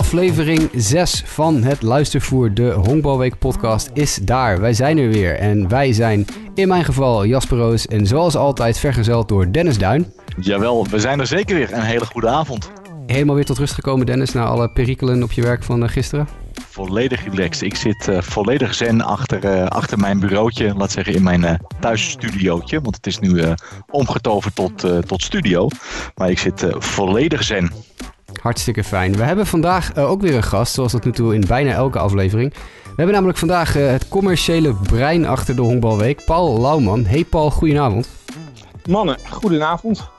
Aflevering 6 van het Luistervoer, de Honkbalweek podcast, is daar. Wij zijn er weer en wij zijn in mijn geval Jasper Roos en zoals altijd vergezeld door Dennis Duin. Jawel, we zijn er zeker weer. Een hele goede avond. Helemaal weer tot rust gekomen Dennis na alle perikelen op je werk van eh, gisteren? Volledig relaxed. Ik zit uh, volledig zen achter, uh, achter mijn bureautje, laat zeggen in mijn uh, thuisstudiootje. Want het is nu omgetoverd tot, tot studio. Maar ik zit volledig zen. Hartstikke fijn. We hebben vandaag ook weer een gast, zoals dat nu toe in bijna elke aflevering. We hebben namelijk vandaag het commerciële brein achter de Honkbalweek, Paul Lauwman. Hey Paul, goedenavond. Mannen, goedenavond.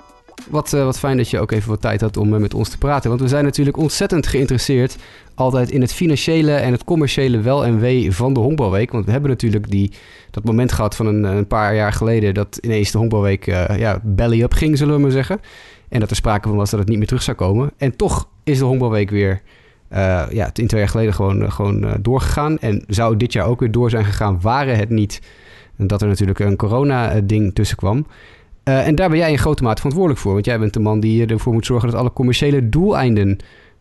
Wat, uh, wat fijn dat je ook even wat tijd had om uh, met ons te praten. Want we zijn natuurlijk ontzettend geïnteresseerd altijd in het financiële en het commerciële wel en wee van de honkbalweek. Want we hebben natuurlijk die, dat moment gehad van een, een paar jaar geleden dat ineens de honkbalweek ja, belly up ging, zullen we maar zeggen. En dat er sprake van was dat het niet meer terug zou komen. En toch is de honkbalweek weer ja, in twee jaar geleden gewoon, gewoon doorgegaan. En zou dit jaar ook weer door zijn gegaan, waren het niet dat er natuurlijk een corona-ding tussen kwam. Uh, en daar ben jij in grote mate verantwoordelijk voor. Want jij bent de man die ervoor moet zorgen dat alle commerciële doeleinden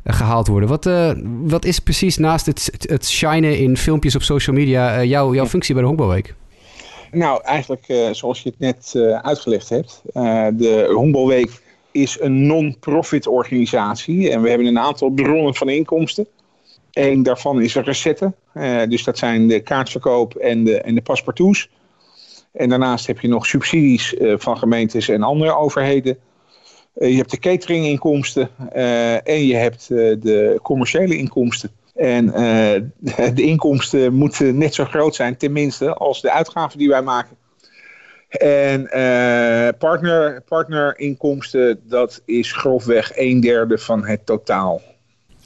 uh, gehaald worden. Wat, uh, wat is precies naast het, het shinen in filmpjes op social media jouw, jouw functie bij de Honkbalweek? Nou, eigenlijk zoals je het net uitgelegd hebt. de Honkbalweek is een non-profit organisatie. En we hebben een aantal bronnen van inkomsten. Eén daarvan is een recette. dus dat zijn de kaartverkoop en de, en de paspartouts. En daarnaast heb je nog subsidies uh, van gemeentes en andere overheden. Uh, je hebt de cateringinkomsten uh, en je hebt de commerciële inkomsten. En de inkomsten moeten net zo groot zijn, tenminste, als de uitgaven die wij maken. En partner, partnerinkomsten, dat is grofweg een derde van het totaal.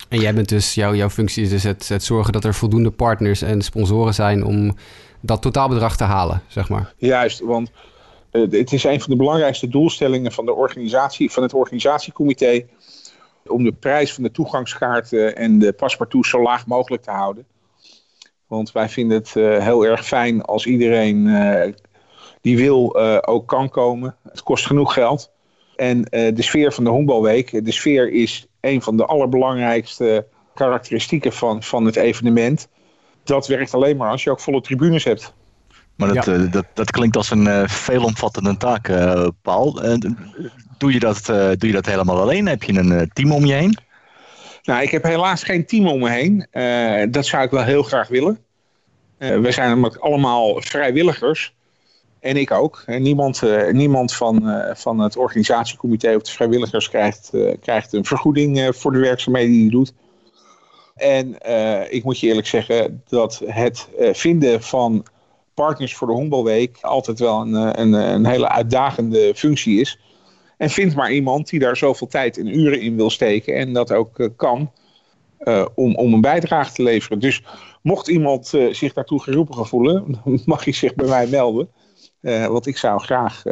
En jij bent dus, jouw, jouw functie is dus het, het zorgen dat er voldoende partners en sponsoren zijn om dat totaalbedrag te halen, zeg maar. Juist, want uh, het is een van de belangrijkste doelstellingen van, de organisatie, van het organisatiecomité om de prijs van de toegangskaarten en de paspartout zo laag mogelijk te houden. Want wij vinden het uh, heel erg fijn als iedereen uh, die wil ook kan komen. Het kost genoeg geld. En de sfeer van de honkbalweek, de sfeer is een van de allerbelangrijkste karakteristieken van, van het evenement dat werkt alleen maar als je ook volle tribunes hebt. Maar dat, ja. uh, dat, dat klinkt als een uh, veelomvattende taak, uh, Paul. doe, je dat, doe je dat helemaal alleen? Heb je een team om je heen? Nou, ik heb helaas geen team om me heen. dat zou ik wel heel graag willen. we zijn namelijk allemaal vrijwilligers. En ik ook. En niemand, niemand van, van het organisatiecomité of de vrijwilligers krijgt, krijgt een vergoeding voor de werkzaamheden die hij doet. En uh, ik moet je eerlijk zeggen dat het uh, vinden van partners voor de honkbalweek altijd wel een, eh, een, een, hele uitdagende functie is. En vind maar iemand die daar zoveel tijd en uren in wil steken en dat ook uh, kan om, om een bijdrage te leveren. Dus mocht iemand zich daartoe geroepen voelen, mag hij zich bij mij melden. want ik zou graag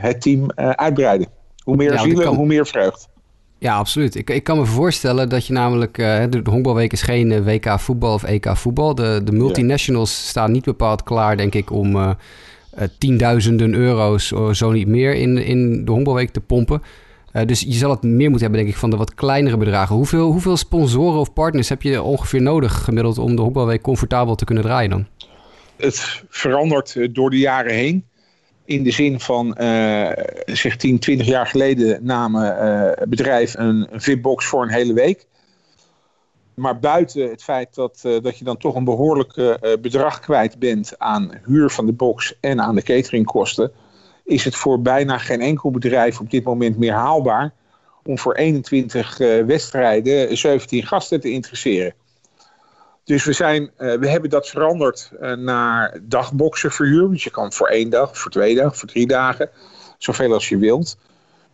het team uitbreiden. Hoe meer ja, zielen, kan... hoe meer vreugd. Ja, absoluut. Ik, ik kan me voorstellen dat je namelijk... Uh, de, de honkbalweek is geen uh, WK voetbal of EK voetbal. De, de multinationals ja. staan niet bepaald klaar, denk ik, om uh, tienduizenden euro's of zo niet meer in, in de honkbalweek te pompen. dus je zal het meer moeten hebben, denk ik, van de wat kleinere bedragen. Hoeveel, hoeveel sponsoren of partners heb je ongeveer nodig gemiddeld om de honkbalweek comfortabel te kunnen draaien dan? Het verandert door de jaren heen. In de zin van, uh, zeg 10, 20 jaar geleden namen uh, bedrijf een, VIP-box voor een hele week. Maar buiten het feit dat, uh, dat je dan toch een behoorlijk bedrag kwijt bent aan huur van de box en aan de cateringkosten, is het voor bijna geen enkel bedrijf op dit moment meer haalbaar om voor 21 wedstrijden 17 gasten te interesseren. Dus we, zijn, uh, we hebben dat veranderd uh, naar dagboxenverhuur. Dus je kan voor één dag, voor twee dagen, voor drie dagen, zoveel als je wilt,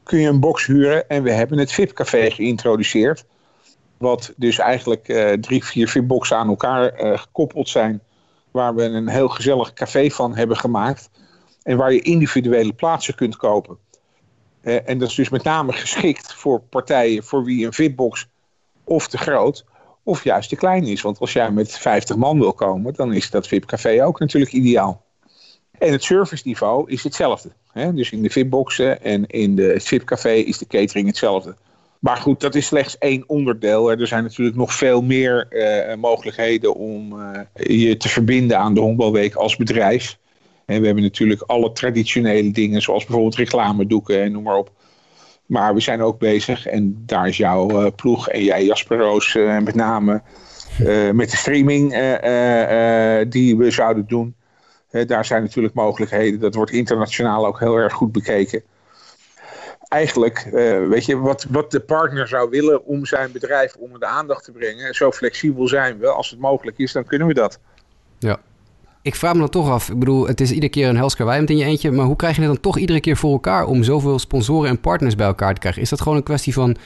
kun je een box huren. En we hebben het VIP-café geïntroduceerd. Wat dus eigenlijk uh, drie, vier VIP-boxen aan elkaar gekoppeld zijn. Waar we een heel gezellig café van hebben gemaakt. En waar je individuele plaatsen kunt kopen. en dat is dus met name geschikt voor partijen voor wie een VIP-box of te groot of juist te klein is. Want als jij met 50 man wil komen, dan is dat VIP-café ook natuurlijk ideaal. En het serviceniveau is hetzelfde. Hè? Dus in de VIP-boxen en in de, het VIP-café is de catering hetzelfde. Maar goed, dat is slechts één onderdeel. Er zijn natuurlijk nog veel meer mogelijkheden om je te verbinden aan de Honkbalweek als bedrijf. En we hebben natuurlijk alle traditionele dingen, zoals bijvoorbeeld reclamedoeken en noem maar op. Maar we zijn ook bezig, en daar is jouw ploeg en jij Jasper Roos met name uh, met de streaming die we zouden doen daar zijn natuurlijk mogelijkheden. Dat wordt internationaal ook heel erg goed bekeken. Eigenlijk, weet je, wat, wat de partner zou willen om zijn bedrijf onder de aandacht te brengen. Zo flexibel zijn we. Als het mogelijk is, dan kunnen we dat. Ja. Ik vraag me dan toch af. Ik bedoel, het is iedere keer een helsker in je eentje. Maar hoe krijg je het dan toch iedere keer voor elkaar om zoveel sponsoren en partners bij elkaar te krijgen? Is dat gewoon een kwestie van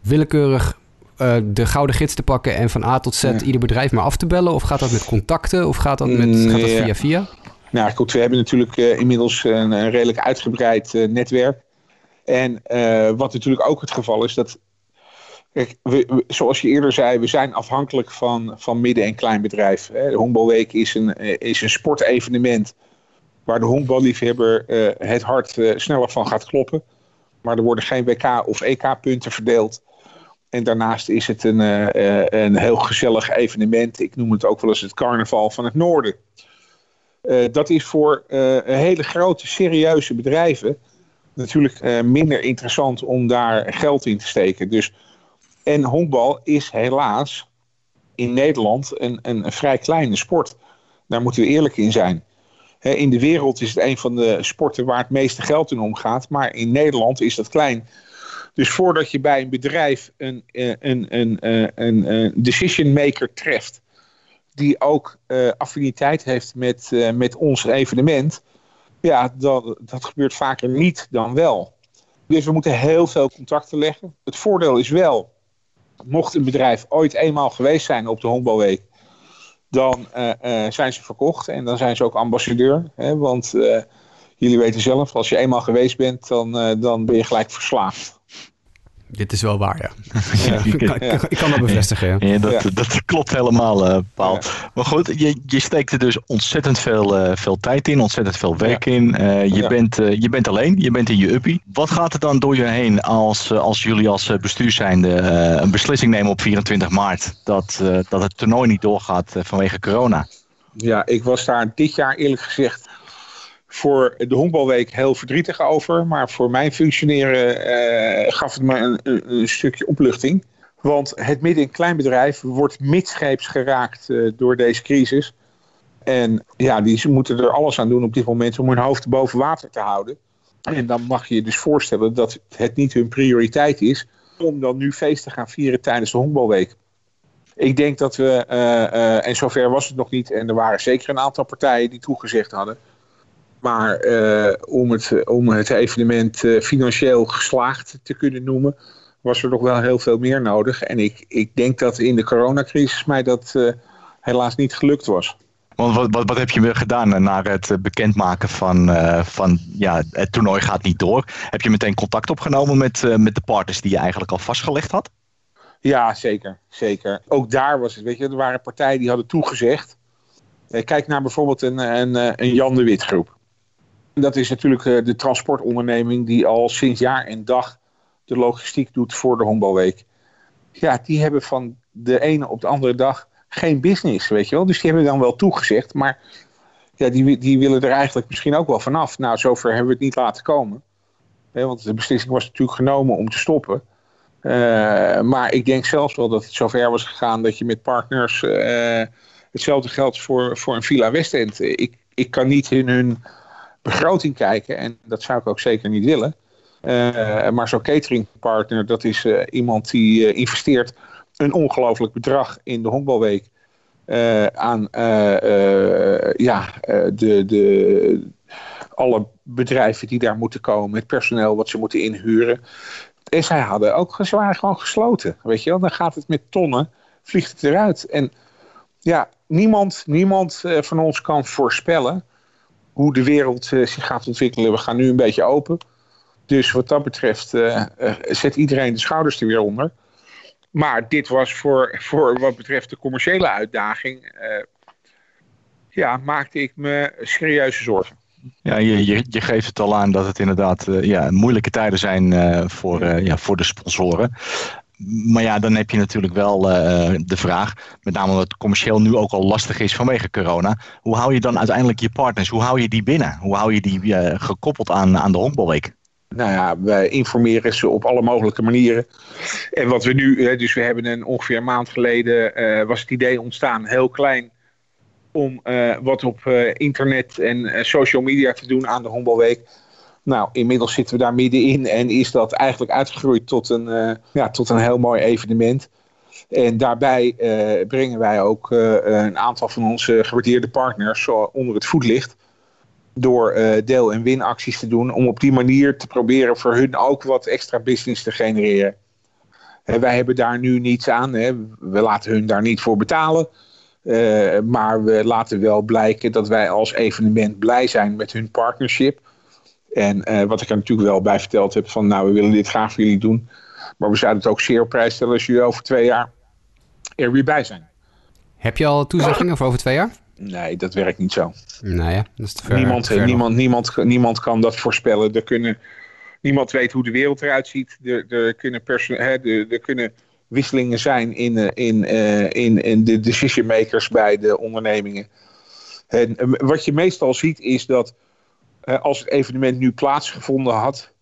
willekeurig uh, de gouden gids te pakken en van A tot Z ieder bedrijf maar af te bellen? Of gaat dat met contacten? Of gaat dat, met, gaat dat via via? Nou goed, we hebben natuurlijk uh, inmiddels een, een, redelijk uitgebreid uh, netwerk. En wat natuurlijk ook het geval is, dat, kijk, zoals je eerder zei, we zijn afhankelijk van, van midden- en kleinbedrijf. De Honkbalweek is een, is een sportevenement waar de honkballiefhebber het hart sneller van gaat kloppen. Maar er worden geen WK- of EK-punten verdeeld. En daarnaast is het een, een heel gezellig evenement. Ik noem het ook wel eens het carnaval van het noorden. Dat is voor hele grote, serieuze bedrijven natuurlijk minder interessant om daar geld in te steken. Dus, en honkbal is helaas in Nederland een, een, een, vrij kleine sport. Daar moeten we eerlijk in zijn. In de wereld is het een van de sporten waar het meeste geld in omgaat. Maar in Nederland is dat klein. Dus voordat je bij een bedrijf een, een, een, een, een decision maker treft die ook uh, affiniteit heeft met, met ons evenement, ja, dat, dat gebeurt vaker niet dan wel. Dus we moeten heel veel contacten leggen. Het voordeel is wel, mocht een bedrijf ooit eenmaal geweest zijn op de Honkbalweek, dan uh, zijn ze verkocht en dan zijn ze ook ambassadeur. Hè, want jullie weten zelf, als je eenmaal geweest bent, dan, dan ben je gelijk verslaafd. Dit is wel waar, ja. ik, kan, ik, kan dat bevestigen, ja. dat, dat, klopt helemaal, uh, Paul. Maar goed, je, je steekt er dus ontzettend veel, uh, veel tijd in, ontzettend veel werk in. Uh, je, bent, je bent alleen, je bent in je uppie. Wat gaat er dan door je heen als, als jullie als bestuur zijnde een beslissing nemen op 24 maart dat, dat het toernooi niet doorgaat vanwege corona? Ja, ik was daar dit jaar eerlijk gezegd voor de honkbalweek heel verdrietig over. Maar voor mijn functioneren uh, gaf het me een, een, stukje opluchting. Want het midden- en kleinbedrijf wordt midscheeps geraakt uh, door deze crisis. En ja, die moeten er alles aan doen op dit moment om hun hoofd boven water te houden. En dan mag je je dus voorstellen dat het niet hun prioriteit is om dan nu feest te gaan vieren tijdens de honkbalweek. Ik denk dat we, uh, en zover was het nog niet, en er waren zeker een aantal partijen die toegezegd hadden maar uh, om, het, om het evenement uh, financieel geslaagd te kunnen noemen, was er nog wel heel veel meer nodig. En ik, ik denk dat in de coronacrisis mij dat uh, helaas niet gelukt was. Want wat, wat, wat heb je gedaan na het bekendmaken van, van ja, het toernooi gaat niet door? Heb je meteen contact opgenomen met, met de partners die je eigenlijk al vastgelegd had? Ja, zeker. zeker. Ook daar was het, weet je, er waren partijen die hadden toegezegd. Kijk naar bijvoorbeeld een, een, een Jan de Wit groep. Dat is natuurlijk eh, de transportonderneming die al sinds jaar en dag de logistiek doet voor de honkbalweek. Ja, die hebben van de ene op de andere dag geen business, weet je wel. Dus die hebben dan wel toegezegd, maar ja, die, die willen er eigenlijk misschien ook wel vanaf. Nou, zover hebben we het niet laten komen. want de beslissing was natuurlijk genomen om te stoppen. Uh, maar ik denk zelfs wel dat het zover was gegaan dat je met partners... Uh, hetzelfde geldt voor, voor een Villa Westend. Ik, ik kan niet in hun begroting kijken. En dat zou ik ook zeker niet willen. Uh, maar zo'n cateringpartner, dat is uh, iemand die uh, investeert een ongelooflijk bedrag in de honkbalweek. aan ja, de, de, alle bedrijven die daar moeten komen, het personeel wat ze moeten inhuren. En zij hadden ook, ze waren gewoon gesloten. Weet je wel, dan gaat het met tonnen, vliegt het eruit. En ja, niemand, niemand van ons kan voorspellen hoe de wereld uh, zich gaat ontwikkelen. We gaan nu een beetje open. Dus wat dat betreft uh, uh, zet iedereen de schouders er weer onder. Maar dit was voor, voor wat betreft de commerciële uitdaging. ja, maakte ik me serieuze zorgen. Ja, je, je, je, geeft het al aan dat het inderdaad ja, moeilijke tijden zijn voor, ja, voor de sponsoren. Maar ja, dan heb je natuurlijk wel de vraag, met name omdat het commercieel nu ook al lastig is vanwege corona. Hoe hou je dan uiteindelijk je partners? Hoe hou je die binnen? Hoe hou je die gekoppeld aan, aan de honkbalweek? nou ja, wij informeren ze op alle mogelijke manieren. En wat we nu, dus we hebben een ongeveer een maand geleden, uh, was het idee ontstaan, heel klein, om wat op internet en social media te doen aan de Honkbalweek. Nou, inmiddels zitten we daar middenin en is dat eigenlijk uitgegroeid tot een, ja, tot een heel mooi evenement. En daarbij brengen wij ook een aantal van onze gewaardeerde partners onder het voetlicht door deel- en winacties te doen. Om op die manier te proberen voor hun ook wat extra business te genereren. wij hebben daar nu niets aan. Hè. We laten hun daar niet voor betalen. Maar we laten wel blijken dat wij als evenement blij zijn met hun partnership. En uh, wat ik er natuurlijk wel bij verteld heb van nou we willen dit graag voor jullie doen. Maar we zouden het ook zeer op prijs stellen als jullie over twee jaar er weer bij zijn. Heb je al toezeggingen voor over twee jaar? Nee, dat werkt niet zo. Nou ja, dat is te ver, niemand, te ver niemand, niemand, niemand kan dat voorspellen. Er kunnen, niemand weet hoe de wereld eruit ziet. Er, er, kunnen, hè, er, er kunnen wisselingen zijn in, eh, in, uh, in, in de decision makers bij de ondernemingen. En, eh, wat je meestal ziet is dat als het evenement nu plaatsgevonden had,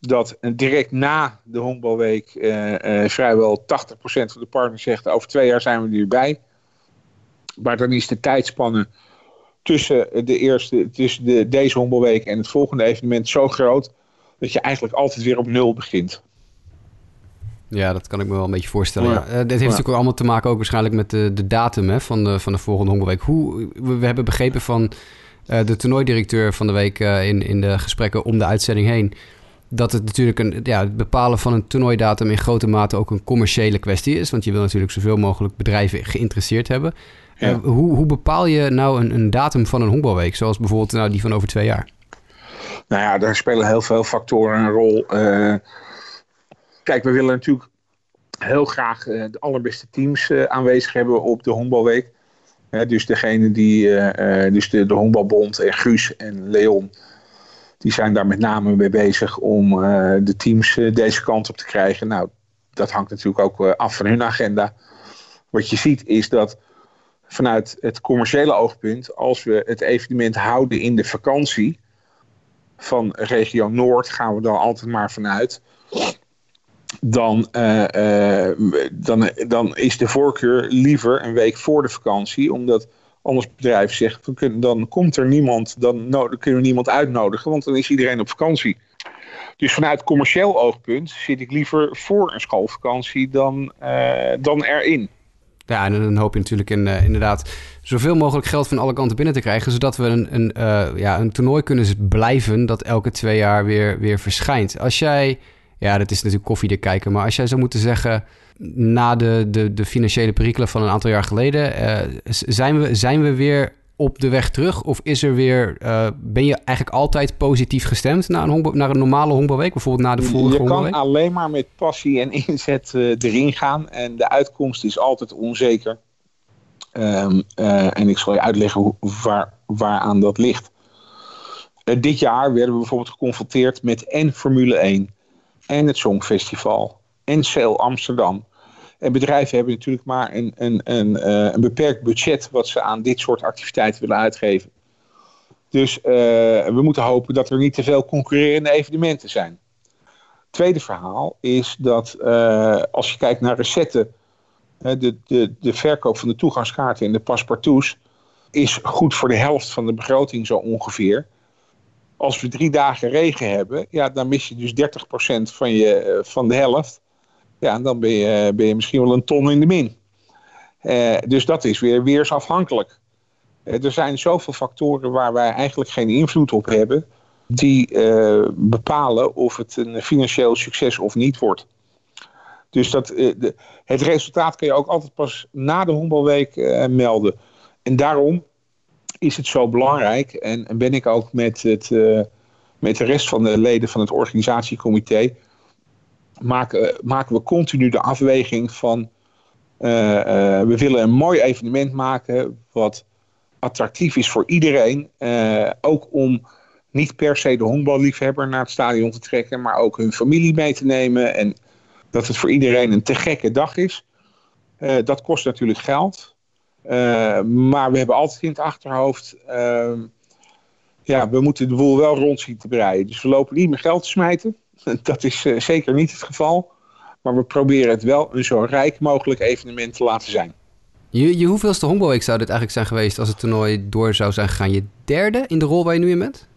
dat direct na de honkbalweek vrijwel 80% van de partners zegt over twee jaar zijn we er bij. Maar dan is de tijdspanne tussen, de eerste, tussen de, deze honkbalweek en het volgende evenement zo groot... dat je eigenlijk altijd weer op nul begint. Ja, dat kan ik me wel een beetje voorstellen. Ja. Uh, dit heeft natuurlijk ook allemaal te maken ook waarschijnlijk met de, de datum hè, van, de, van de volgende honkbalweek. Hoe, we, hebben begrepen van de toernooidirecteur van de week uh, in, in de gesprekken om de uitzending heen... dat het natuurlijk een, ja, het bepalen van een toernooidatum in grote mate ook een commerciële kwestie is. Want je wil natuurlijk zoveel mogelijk bedrijven geïnteresseerd hebben. Ja. hoe, hoe bepaal je nou een, een datum van een honkbalweek, zoals bijvoorbeeld nou, die van over twee jaar? Nou ja, daar spelen heel veel factoren een rol. Uh, kijk, we willen natuurlijk heel graag de allerbeste teams aanwezig hebben op de honkbalweek. Dus degene die, dus de, de honkbalbond en Guus en Leon, die zijn daar met name mee bezig om de teams deze kant op te krijgen. Nou, dat hangt natuurlijk ook af van hun agenda. Wat je ziet is dat vanuit het commerciële oogpunt, als we het evenement houden in de vakantie van regio Noord, gaan we dan altijd maar vanuit. Dan, uh, uh, dan, dan is de voorkeur liever een week voor de vakantie, omdat anders bedrijf zegt, dan komt er niemand, dan, dan kunnen we niemand uitnodigen, want dan is iedereen op vakantie. Dus vanuit commercieel oogpunt zit ik liever voor een schoolvakantie dan, uh, dan erin. Ja, en dan hoop je natuurlijk in, inderdaad zoveel mogelijk geld van alle kanten binnen te krijgen, zodat we een, een, ja, een toernooi kunnen blijven dat elke twee jaar weer, weer verschijnt. Als jij, ja, dat is natuurlijk koffiedik kijken, maar als jij zou moeten zeggen, na de, de, de financiële perikelen van een aantal jaar geleden, uh, zijn, we, zijn we weer op de weg terug? Of is er weer, uh, ben je eigenlijk altijd positief gestemd naar een, naar een normale honkbalweek? Bijvoorbeeld na de vorige Je kan alleen maar met passie en inzet uh, erin gaan. En de uitkomst is altijd onzeker. Um, uh, en ik zal je uitleggen hoe, waar, waaraan dat ligt. dit jaar werden we bijvoorbeeld geconfronteerd met en Formule 1 en het Songfestival en Sail Amsterdam en bedrijven hebben natuurlijk maar een, een, een, uh, een beperkt budget wat ze aan dit soort activiteiten willen uitgeven. Dus uh, we moeten hopen dat er niet te veel concurrerende evenementen zijn. Tweede verhaal is dat uh, als je kijkt naar recetten, de, de, de verkoop van de toegangskaarten en de paspartouts is goed voor de helft van de begroting zo ongeveer. Als we drie dagen regen hebben, ja, dan mis je dus 30% van, je, van de helft. Ja, dan ben je, ben je misschien wel een ton in de min. Uh, dus dat is weer weersafhankelijk. Er zijn zoveel factoren waar wij eigenlijk geen invloed op hebben, die bepalen of het een financieel succes of niet wordt. Dus dat, het resultaat kun je ook altijd pas na de Honkbalweek melden. En daarom is het zo belangrijk, en, en ben ik ook met, het, met de rest van de leden van het organisatiecomité maken, maken we continu de afweging van uh, uh, we willen een mooi evenement maken wat attractief is voor iedereen. ook om niet per se de honkballiefhebber naar het stadion te trekken, maar ook hun familie mee te nemen. En dat het voor iedereen een te gekke dag is. dat kost natuurlijk geld. Maar we hebben altijd in het achterhoofd ehm, ja, we moeten de boel wel rond zien te breien. Dus we lopen niet meer geld te smijten. Dat is uh, zeker niet het geval. Maar we proberen het wel een zo rijk mogelijk evenement te laten zijn. Je, je hoeveelste honkbalweek zou dit eigenlijk zijn geweest als het toernooi door zou zijn gegaan? Je derde in de rol waar je nu in bent?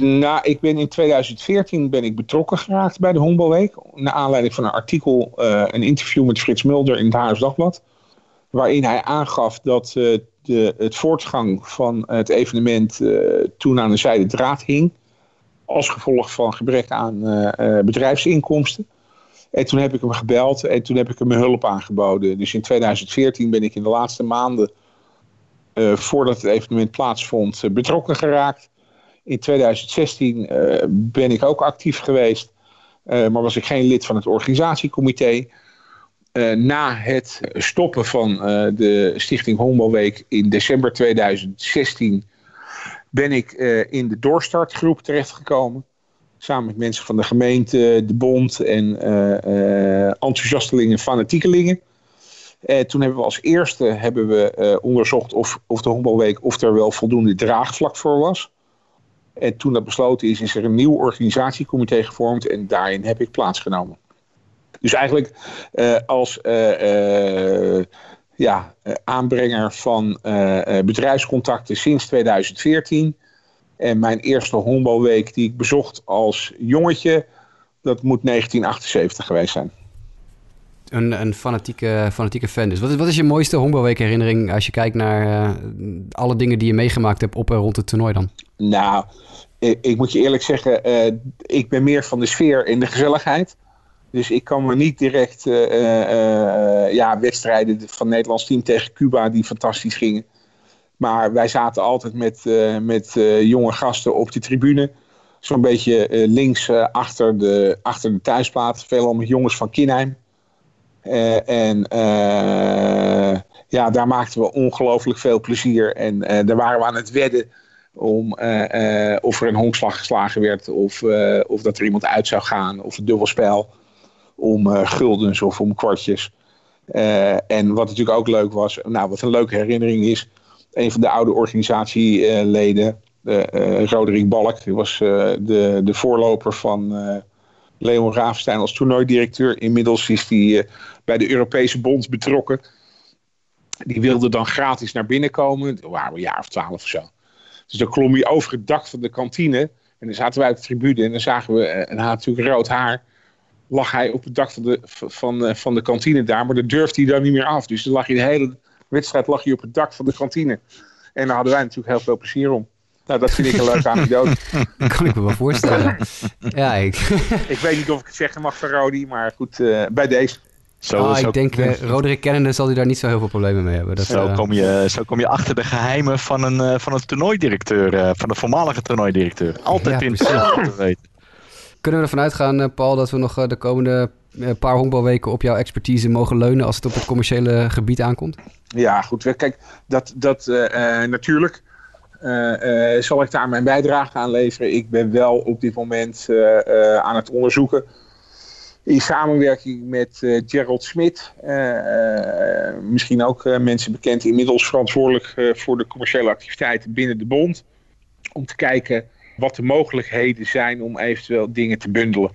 Nou, ik ben in 2014 ben ik betrokken geraakt bij de Honkbalweek. Naar aanleiding van een artikel, uh, een interview met Frits Mulder in het Haars Dagblad. Waarin hij aangaf dat uh, de, het voortgang van het evenement uh, toen aan de zijde draad hing. Als gevolg van gebrek aan uh, bedrijfsinkomsten. En toen heb ik hem gebeld en toen heb ik hem hulp aangeboden. Dus in 2014 ben ik in de laatste maanden, voordat het evenement plaatsvond, betrokken geraakt. In 2016 ben ik ook actief geweest, maar was ik geen lid van het organisatiecomité. Uh, na het stoppen van uh, de Stichting Honkbalweek in december 2016 ben ik uh, in de doorstartgroep terechtgekomen. Samen met mensen van de gemeente, de bond en enthousiastelingen en fanatiekelingen. toen hebben we als eerste hebben we, onderzocht of, of de Honkbalweek of er wel voldoende draagvlak voor was. En toen dat besloten is, is er een nieuw organisatiecomité gevormd en daarin heb ik plaatsgenomen. Dus eigenlijk uh, als uh, uh, ja, aanbrenger van bedrijfscontacten sinds 2014. En mijn eerste honkbalweek die ik bezocht als jongetje, dat moet 1978 geweest zijn. Een, een fanatieke, fanatieke fan dus. Wat is, wat is je mooiste honkbalweek herinnering als je kijkt naar alle dingen die je meegemaakt hebt op en rond het toernooi dan? Nou, ik, ik moet je eerlijk zeggen, ik ben meer van de sfeer en de gezelligheid. Dus ik kan me niet direct uh, uh, ja, wedstrijden van het Nederlands team tegen Cuba die fantastisch gingen. Maar wij zaten altijd met, met jonge gasten op de tribune. Zo'n beetje links achter, de, achter de thuisplaat. Veelal met jongens van Kinheim. en ja, daar maakten we ongelooflijk veel plezier. En daar waren we aan het wedden om of er een honkslag geslagen werd. Of, of dat er iemand uit zou gaan. Of een dubbelspel om uh, guldens of om kwartjes. Uh, en wat natuurlijk ook leuk was, nou wat een leuke herinnering is, een van de oude organisatieleden, uh, Roderick Balk, die was de, de voorloper van Leon Ravenstein als toernooidirecteur. Inmiddels is hij bij de Europese Bond betrokken. Die wilde dan gratis naar binnen komen. Waren een jaar of twaalf of zo. Dus dan klom je over het dak van de kantine. En dan zaten wij op de tribune en dan zagen we, en hij had natuurlijk rood haar lag hij op het dak van de, van, eh, van de kantine daar. Maar dat durfde hij dan niet meer af. Dus dan lag je de hele wedstrijd lag je op het dak van de kantine. En daar hadden wij natuurlijk heel veel plezier om. Nou, dat vind ik een leuke anekdote. kan ik me wel voorstellen. ja, ik... ik weet niet of ik het zeggen mag van Rodi, maar goed, uh, bij deze. Zo, zo, ik denk, uh, Roderick kennende zal hij daar niet zo heel veel problemen mee hebben. Dat, zo, uh, kom je, zo kom je achter de geheimen van een, van een toernooidirecteur, van de voormalige toernooidirecteur. Altijd ja, interessant te weten. Kunnen we ervan uitgaan, eh, Paul, dat we nog eh, de komende eh, paar honkbalweken op jouw expertise mogen leunen als het op het commerciële gebied aankomt? Ja, goed. Kijk, dat, dat natuurlijk zal ik daar mijn bijdrage aan leveren. Ik ben wel op dit moment aan het onderzoeken in samenwerking met Gerald Smit, misschien ook mensen bekend, inmiddels verantwoordelijk voor de commerciële activiteiten binnen de bond. Om te kijken wat de mogelijkheden zijn om eventueel dingen te bundelen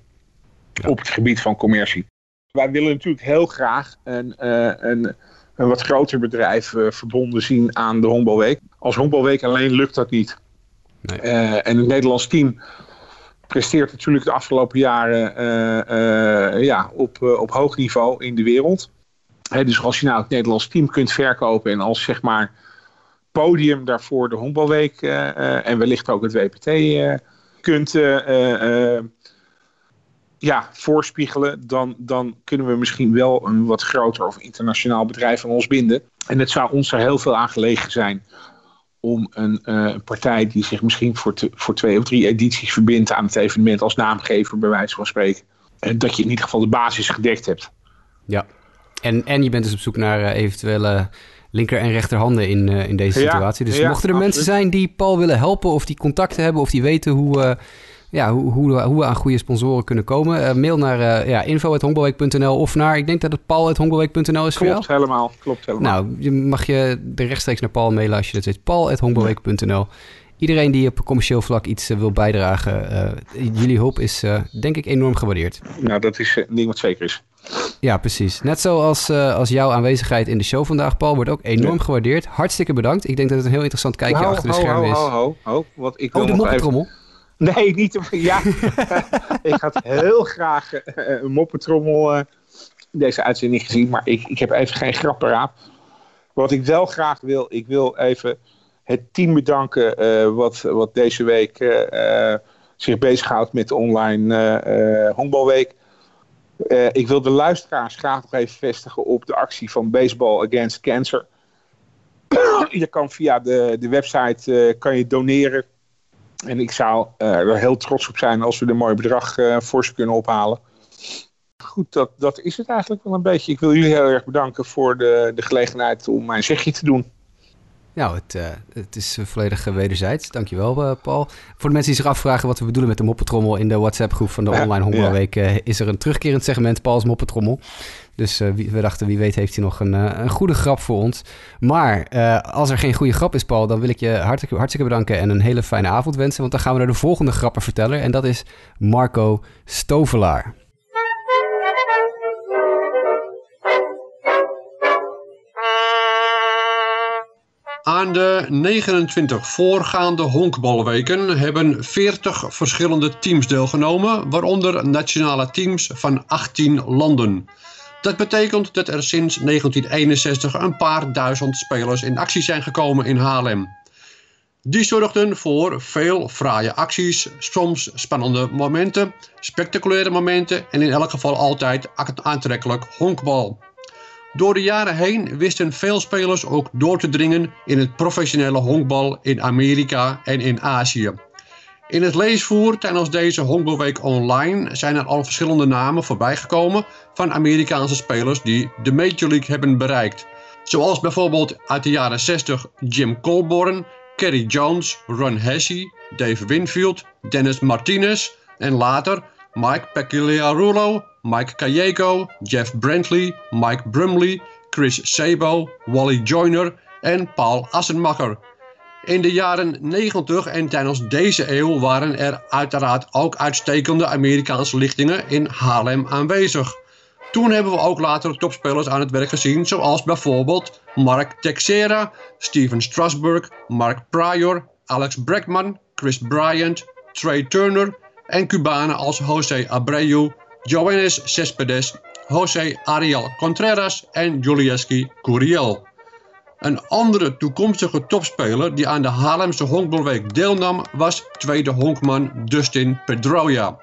op het gebied van commercie. Wij willen natuurlijk heel graag een, uh, een, een wat groter bedrijf uh, verbonden zien aan de Honkbalweek. Als Honkbalweek alleen lukt dat niet. Nee. Uh, en het Nederlands team presteert natuurlijk de afgelopen jaren ja, op, op hoog niveau in de wereld. dus als je nou het Nederlands team kunt verkopen en als zeg maar podium daarvoor de Honkbalweek eh, eh, en wellicht ook het WPT eh, kunt ja, voorspiegelen, dan, dan kunnen we misschien wel een wat groter of internationaal bedrijf aan ons binden. En het zou ons er heel veel aan gelegen zijn om een partij die zich misschien voor, voor twee of drie edities verbindt aan het evenement als naamgever, bij wijze van spreken. En dat je in ieder geval de basis gedekt hebt. Ja, en, en je bent dus op zoek naar eventuele linker en rechterhanden in, in deze situatie. Dus mochten er mensen zijn die Paul willen helpen of die contacten hebben of die weten hoe, ja, hoe, hoe, hoe, we aan goede sponsoren kunnen komen. mail naar uh, ja, of naar, ik denk dat het paul.honkbalweek.nl is klopt jou. Helemaal, klopt helemaal. Nou, je mag je de rechtstreeks naar Paul mailen als je dat weet. paul.honkbalweek.nl iedereen die op commercieel vlak iets eh, wil bijdragen, jullie hulp is denk ik enorm gewaardeerd. Nou, dat is een ding wat zeker is. Ja, precies. Net zoals als jouw aanwezigheid in de show vandaag, Paul, wordt ook enorm gewaardeerd. Hartstikke bedankt. Ik denk dat het een heel interessant kijkje achter de schermen is. Ho, ho, ho, wat ik oh, de moppetrommel? Even... Nee, niet. Ja, ik had heel graag een moppetrommel deze uitzending gezien, maar ik, ik heb even geen grapperaap. Wat ik wel graag wil, ik wil even het team bedanken uh, wat, wat deze week uh, zich bezighoudt met de online honkbalweek. Ik wil de luisteraars graag nog even vestigen op de actie van Baseball Against Cancer. je kan via de, de website kan je doneren. En ik zou er heel trots op zijn als we een mooi bedrag voor ze kunnen ophalen. Goed, dat, dat is het eigenlijk wel een beetje. Ik wil jullie heel erg bedanken voor de, de gelegenheid om mijn zegje te doen. Nou, het, uh, het is volledig wederzijds. Dankjewel, uh, Paul. Voor de mensen die zich afvragen wat we bedoelen met de moppetrommel... in de WhatsApp-groep van de Online Hongerweek... Uh, is er een terugkerend segment Paul's moppetrommel. Dus we dachten, wie weet heeft hij nog een, een goede grap voor ons. Maar als er geen goede grap is, Paul... dan wil ik je hartelijk, hartstikke bedanken en een hele fijne avond wensen. Want dan gaan we naar de volgende grappenverteller. En dat is Marco Stovelaar. Aan de 29 voorgaande honkbalweken hebben 40 verschillende teams deelgenomen, waaronder nationale teams van 18 landen. Dat betekent dat er sinds 1961 een paar duizend spelers in actie zijn gekomen in Haarlem. Die zorgden voor veel fraaie acties, soms spannende momenten, spectaculaire momenten en in elk geval altijd aantrekkelijk honkbal. Door de jaren heen wisten veel spelers ook door te dringen in het professionele honkbal in Amerika en in Azië. In het leesvoer tijdens deze honkbalweek online zijn er al verschillende namen voorbijgekomen van Amerikaanse spelers die de Major League hebben bereikt. Zoals bijvoorbeeld uit de jaren 60 Jim Colborn, Kerry Jones, Ron Hesse, Dave Winfield, Dennis Martinez en later Mike Peculiarulo, Mike Kayeko, Jeff Brantley, Mike Brumley, Chris Sabo, Wally Joyner en Paul Assenmacher. In de jaren 90 en tijdens deze eeuw waren er uiteraard ook uitstekende Amerikaanse lichtingen in Haarlem aanwezig. Toen hebben we ook later topspelers aan het werk gezien, zoals bijvoorbeeld Mark Texera, Steven Strasburg, Mark Pryor, Alex Bregman, Chris Bryant, Trey Turner en Cubanen als José Abreu, Joannes Cespedes, José Ariel Contreras en Julieski Curiel. Een andere toekomstige topspeler die aan de Haarlemse Honkbalweek deelnam was tweede honkman Dustin Pedroia.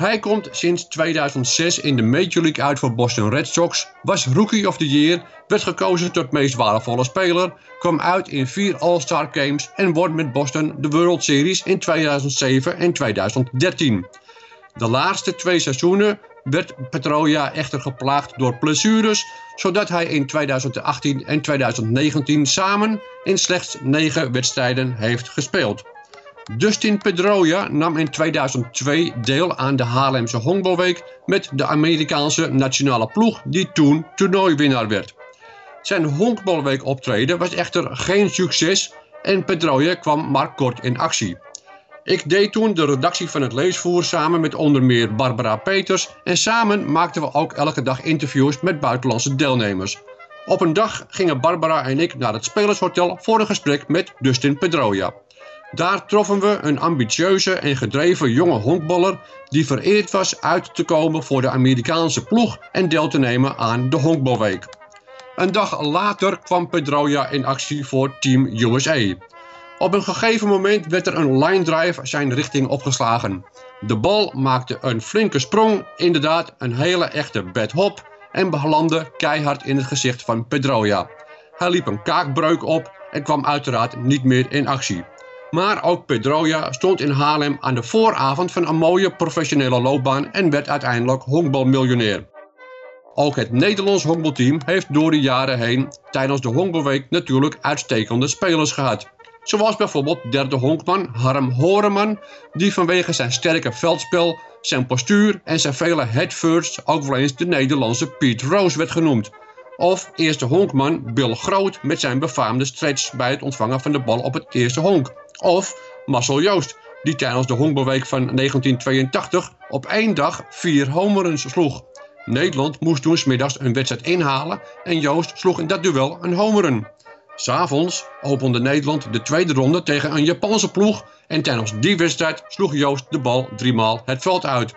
Hij komt sinds 2006 in de Major League uit voor Boston Red Sox, was Rookie of the Year, werd gekozen tot meest waardevolle speler, kwam uit in vier All-Star Games en won met Boston de World Series in 2007 en 2013. De laatste twee seizoenen werd Petroja echter geplaagd door blessures, zodat hij in 2018 en 2019 samen in slechts negen wedstrijden heeft gespeeld. Dustin Pedroia nam in 2002 deel aan de Haarlemse Honkbalweek met de Amerikaanse nationale ploeg die toen toernooiwinnaar werd. Zijn honkbalweek optreden was echter geen succes en Pedroia kwam maar kort in actie. Ik deed toen de redactie van het leesvoer samen met onder meer Barbara Peters en samen maakten we ook elke dag interviews met buitenlandse deelnemers. Op een dag gingen Barbara en ik naar het Spelershotel voor een gesprek met Dustin Pedroia. Daar troffen we een ambitieuze en gedreven jonge honkballer die vereerd was uit te komen voor de Amerikaanse ploeg en deel te nemen aan de honkbalweek. Een dag later kwam Pedroia in actie voor Team USA. Op een gegeven moment werd er een line drive zijn richting opgeslagen. De bal maakte een flinke sprong, inderdaad een hele echte bad hop en belandde keihard in het gezicht van Pedroia. Hij liep een kaakbreuk op en kwam uiteraard niet meer in actie. Maar ook Pedroia stond in Haarlem aan de vooravond van een mooie professionele loopbaan en werd uiteindelijk honkbalmiljonair. Ook het Nederlands honkbalteam heeft door de jaren heen tijdens de honkbalweek natuurlijk uitstekende spelers gehad. Zoals bijvoorbeeld derde honkman Harm Horeman, die vanwege zijn sterke veldspel, zijn postuur en zijn vele headfirsts ook wel eens de Nederlandse Piet Rose werd genoemd. Of eerste honkman Bill Groot met zijn befaamde stretch bij het ontvangen van de bal op het eerste honk. Of Marcel Joost, die tijdens de honkbalweek van 1982 op één dag vier homeruns sloeg. Nederland moest toen smiddags een wedstrijd inhalen en Joost sloeg in dat duel een homerun. S'avonds opende Nederland de tweede ronde tegen een Japanse ploeg en tijdens die wedstrijd sloeg Joost de bal driemaal het veld uit.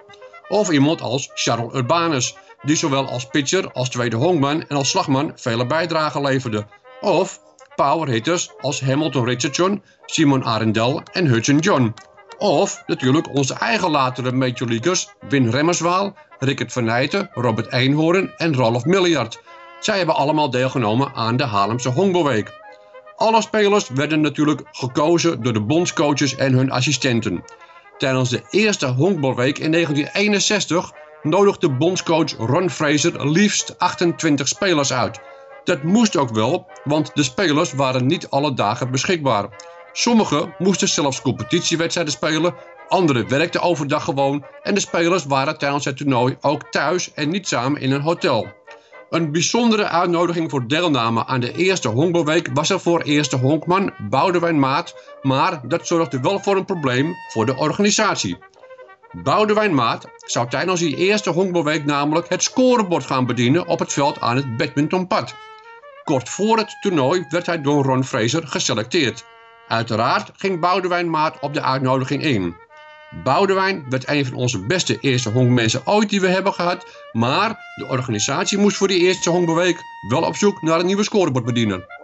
Of iemand als Charles Urbanus, die zowel als pitcher als tweede honkman en als slagman vele bijdragen leverde. Of powerhitters als Hamilton Richardson, Simon Arendel en Hudson John. Of natuurlijk onze eigen latere Major Win Remmerswaal, Rickert van Nijten, Robert Eenhoorn en Ralph Milliard. Zij hebben allemaal deelgenomen aan de Haarlemse Honkbalweek. Alle spelers werden natuurlijk gekozen door de bondscoaches en hun assistenten. Tijdens de eerste honkbalweek in 1961 nodigde bondscoach Ron Fraser liefst 28 spelers uit. Dat moest ook wel, want de spelers waren niet alle dagen beschikbaar. Sommigen moesten zelfs competitiewedstrijden spelen, anderen werkten overdag gewoon en de spelers waren tijdens het toernooi ook thuis en niet samen in een hotel. Een bijzondere uitnodiging voor deelname aan de eerste honkbalweek was er voor eerste honkman Boudewijn Maat, maar dat zorgde wel voor een probleem voor de organisatie. Boudewijn Maat zou tijdens die eerste honkbalweek namelijk het scorebord gaan bedienen op het veld aan het badmintonpad. Kort voor het toernooi werd hij door Ron Fraser geselecteerd. Uiteraard ging Boudewijn Maat op de uitnodiging in. Boudewijn werd een van onze beste eerste honkmensen ooit die we hebben gehad, maar de organisatie moest voor die eerste honkbeweek wel op zoek naar een nieuwe scorebordbediener.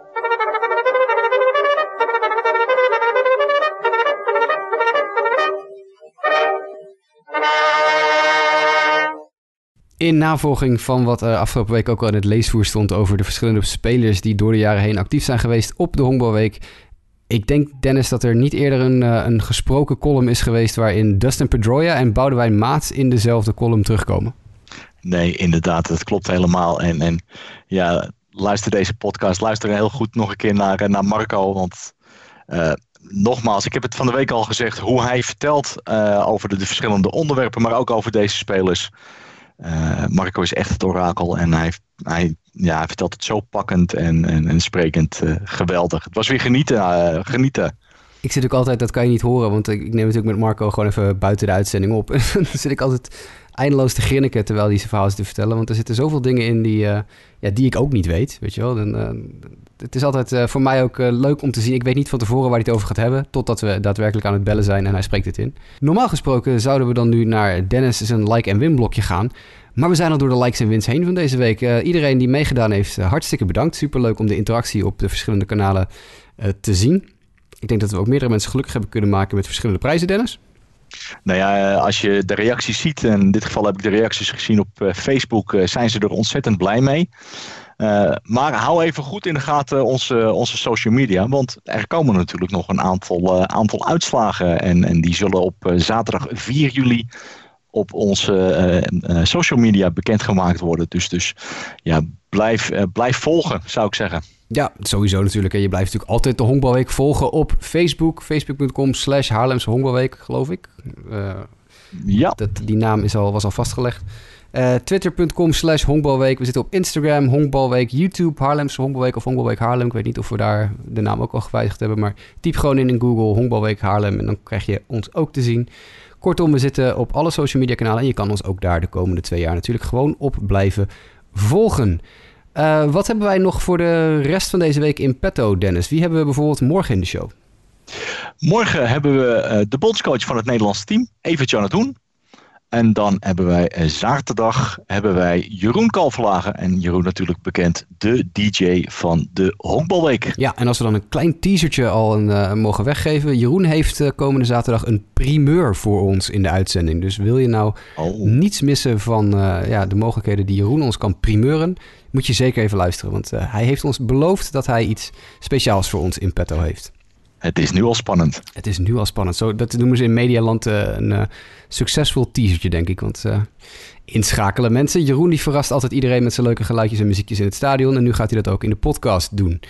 In navolging van wat uh, afgelopen week ook al in het leesvoer stond over de verschillende spelers die door de jaren heen actief zijn geweest op de honkbalweek, ik denk, Dennis, dat er niet eerder een, uh, een gesproken column is geweest waarin Dustin Pedroia en Boudewijn Maat in dezelfde column terugkomen. Nee, inderdaad, dat klopt helemaal. En, en ja, luister deze podcast, luister heel goed nog een keer naar, eh, naar Marco. Want uh, nogmaals, ik heb het van de week al gezegd, hoe hij vertelt over de, verschillende onderwerpen, maar ook over deze spelers. Marco is echt het orakel en hij, hij ja, hij vertelt het zo pakkend en, en, en sprekend uh, geweldig. Het was weer genieten, uh, genieten. Ik zit ook altijd, dat kan je niet horen, want ik, neem natuurlijk met Marco gewoon even buiten de uitzending op. En dan zit ik altijd eindeloos te grinniken terwijl hij zijn verhaal zit te vertellen. Want er zitten zoveel dingen in die, uh, ja, die ik ook niet weet, weet je wel. Dan, het is altijd voor mij ook leuk om te zien. Ik weet niet van tevoren waar hij het over gaat hebben, totdat we daadwerkelijk aan het bellen zijn en hij spreekt het in. Normaal gesproken zouden we dan nu naar Dennis zijn like- en win blokje gaan. Maar we zijn al door de likes en wins heen van deze week. Iedereen die meegedaan heeft, hartstikke bedankt. Superleuk om de interactie op de verschillende kanalen te zien. Ik denk dat we ook meerdere mensen gelukkig hebben kunnen maken met verschillende prijzen, Dennis. Nou ja, als je de reacties ziet, en in dit geval heb ik de reacties gezien op Facebook, zijn ze er ontzettend blij mee. maar hou even goed in de gaten onze, onze social media, want er komen natuurlijk nog een aantal, aantal uitslagen. En, en die zullen op zaterdag 4 juli op onze uh, social media bekendgemaakt worden. Dus, dus ja, blijf, uh, blijf volgen, zou ik zeggen. Ja, sowieso natuurlijk. En je blijft natuurlijk altijd de Honkbalweek volgen op Facebook. Facebook.com slash Haarlemse Honkbalweek, geloof ik. Uh, ja. Dat, die naam is al, was al vastgelegd. Uh, Twitter.com slash Honkbalweek. We zitten op Instagram, Honkbalweek, YouTube, Haarlemse Honkbalweek of Honkbalweek Haarlem. Ik weet niet of we daar de naam ook al gewijzigd hebben. Maar typ gewoon in in Google Honkbalweek Haarlem en dan krijg je ons ook te zien. Kortom, we zitten op alle social media kanalen en je kan ons ook daar de komende twee jaar natuurlijk gewoon op blijven volgen. Uh, wat hebben wij nog voor de rest van deze week in petto, Dennis? Wie hebben we bijvoorbeeld morgen in de show? Morgen hebben we uh, de bondscoach van het Nederlandse team, Evert Jan. En dan hebben wij uh, zaterdag hebben wij Jeroen Kalverlagen. En Jeroen natuurlijk bekend, de DJ van de Honkbalweek. Ja, en als we dan een klein teasertje al een, uh, mogen weggeven. Jeroen heeft uh, komende zaterdag een primeur voor ons in de uitzending. Dus wil je nou oh. niets missen van ja, de mogelijkheden die Jeroen ons kan primeuren... moet je zeker even luisteren. Want hij heeft ons beloofd dat hij iets speciaals voor ons in petto heeft. Het is nu al spannend. Het is nu al spannend. Zo, dat noemen ze in Medialand uh, een uh, succesvol teasertje, denk ik. Want uh, inschakelen mensen. Jeroen die verrast altijd iedereen met zijn leuke geluidjes en muziekjes in het stadion. En nu gaat hij dat ook in de podcast doen.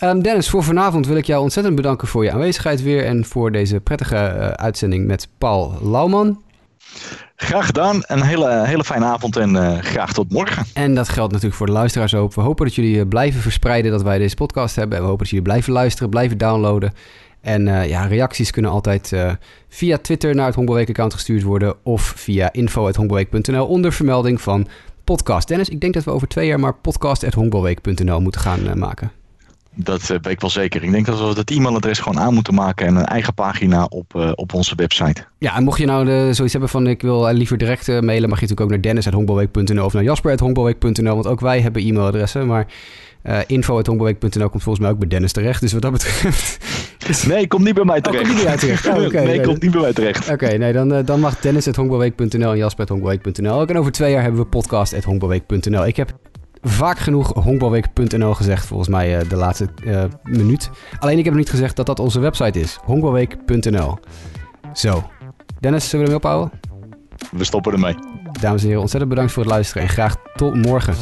Um, Dennis, voor vanavond wil ik jou ontzettend bedanken voor je aanwezigheid weer. En voor deze prettige uitzending met Paul Lauwman. Graag gedaan. Een hele, hele fijne avond en uh, graag tot morgen. En dat geldt natuurlijk voor de luisteraars ook. We hopen dat jullie eh, blijven verspreiden dat wij deze podcast hebben. En we hopen dat jullie blijven luisteren, blijven downloaden. En uh, ja, reacties kunnen altijd via Twitter naar het Honkbalweek-account gestuurd worden... of via info.honkbalweek.nl onder vermelding van podcast. Dennis, ik denk dat we over twee jaar maar podcast.honkbalweek.nl moeten gaan maken. Dat uh, weet ik wel zeker. Ik denk dat we dat e-mailadres gewoon aan moeten maken en een eigen pagina op, uh, op onze website. Ja, en mocht je nou de, zoiets hebben van ik wil liever direct mailen, mag je natuurlijk ook naar dennis.honkbalweek.nl of naar jasper.honkbalweek.nl, want ook wij hebben e-mailadressen. Maar uh, info.honkbalweek.nl komt volgens mij ook bij Dennis terecht. Dus wat dat betreft... Nee, komt niet bij mij terecht. Oh, komt niet bij terecht. Oh, okay, nee, nee, komt niet bij mij terecht. Oké, okay, nee, dan, dan mag Dennis.honkbalweek.nl en Jasper.honkbalweek.nl. Ook en over twee jaar hebben we podcast.honkbalweek.nl. Ik heb vaak genoeg honkbalweek.nl gezegd, volgens mij uh, de laatste uh, minuut. Alleen ik heb nog niet gezegd dat dat onze website is. honkbalweek.nl. Zo. Dennis, zullen we ermee ophouden? We stoppen ermee. Dames en heren, ontzettend bedankt voor het luisteren en graag tot morgen.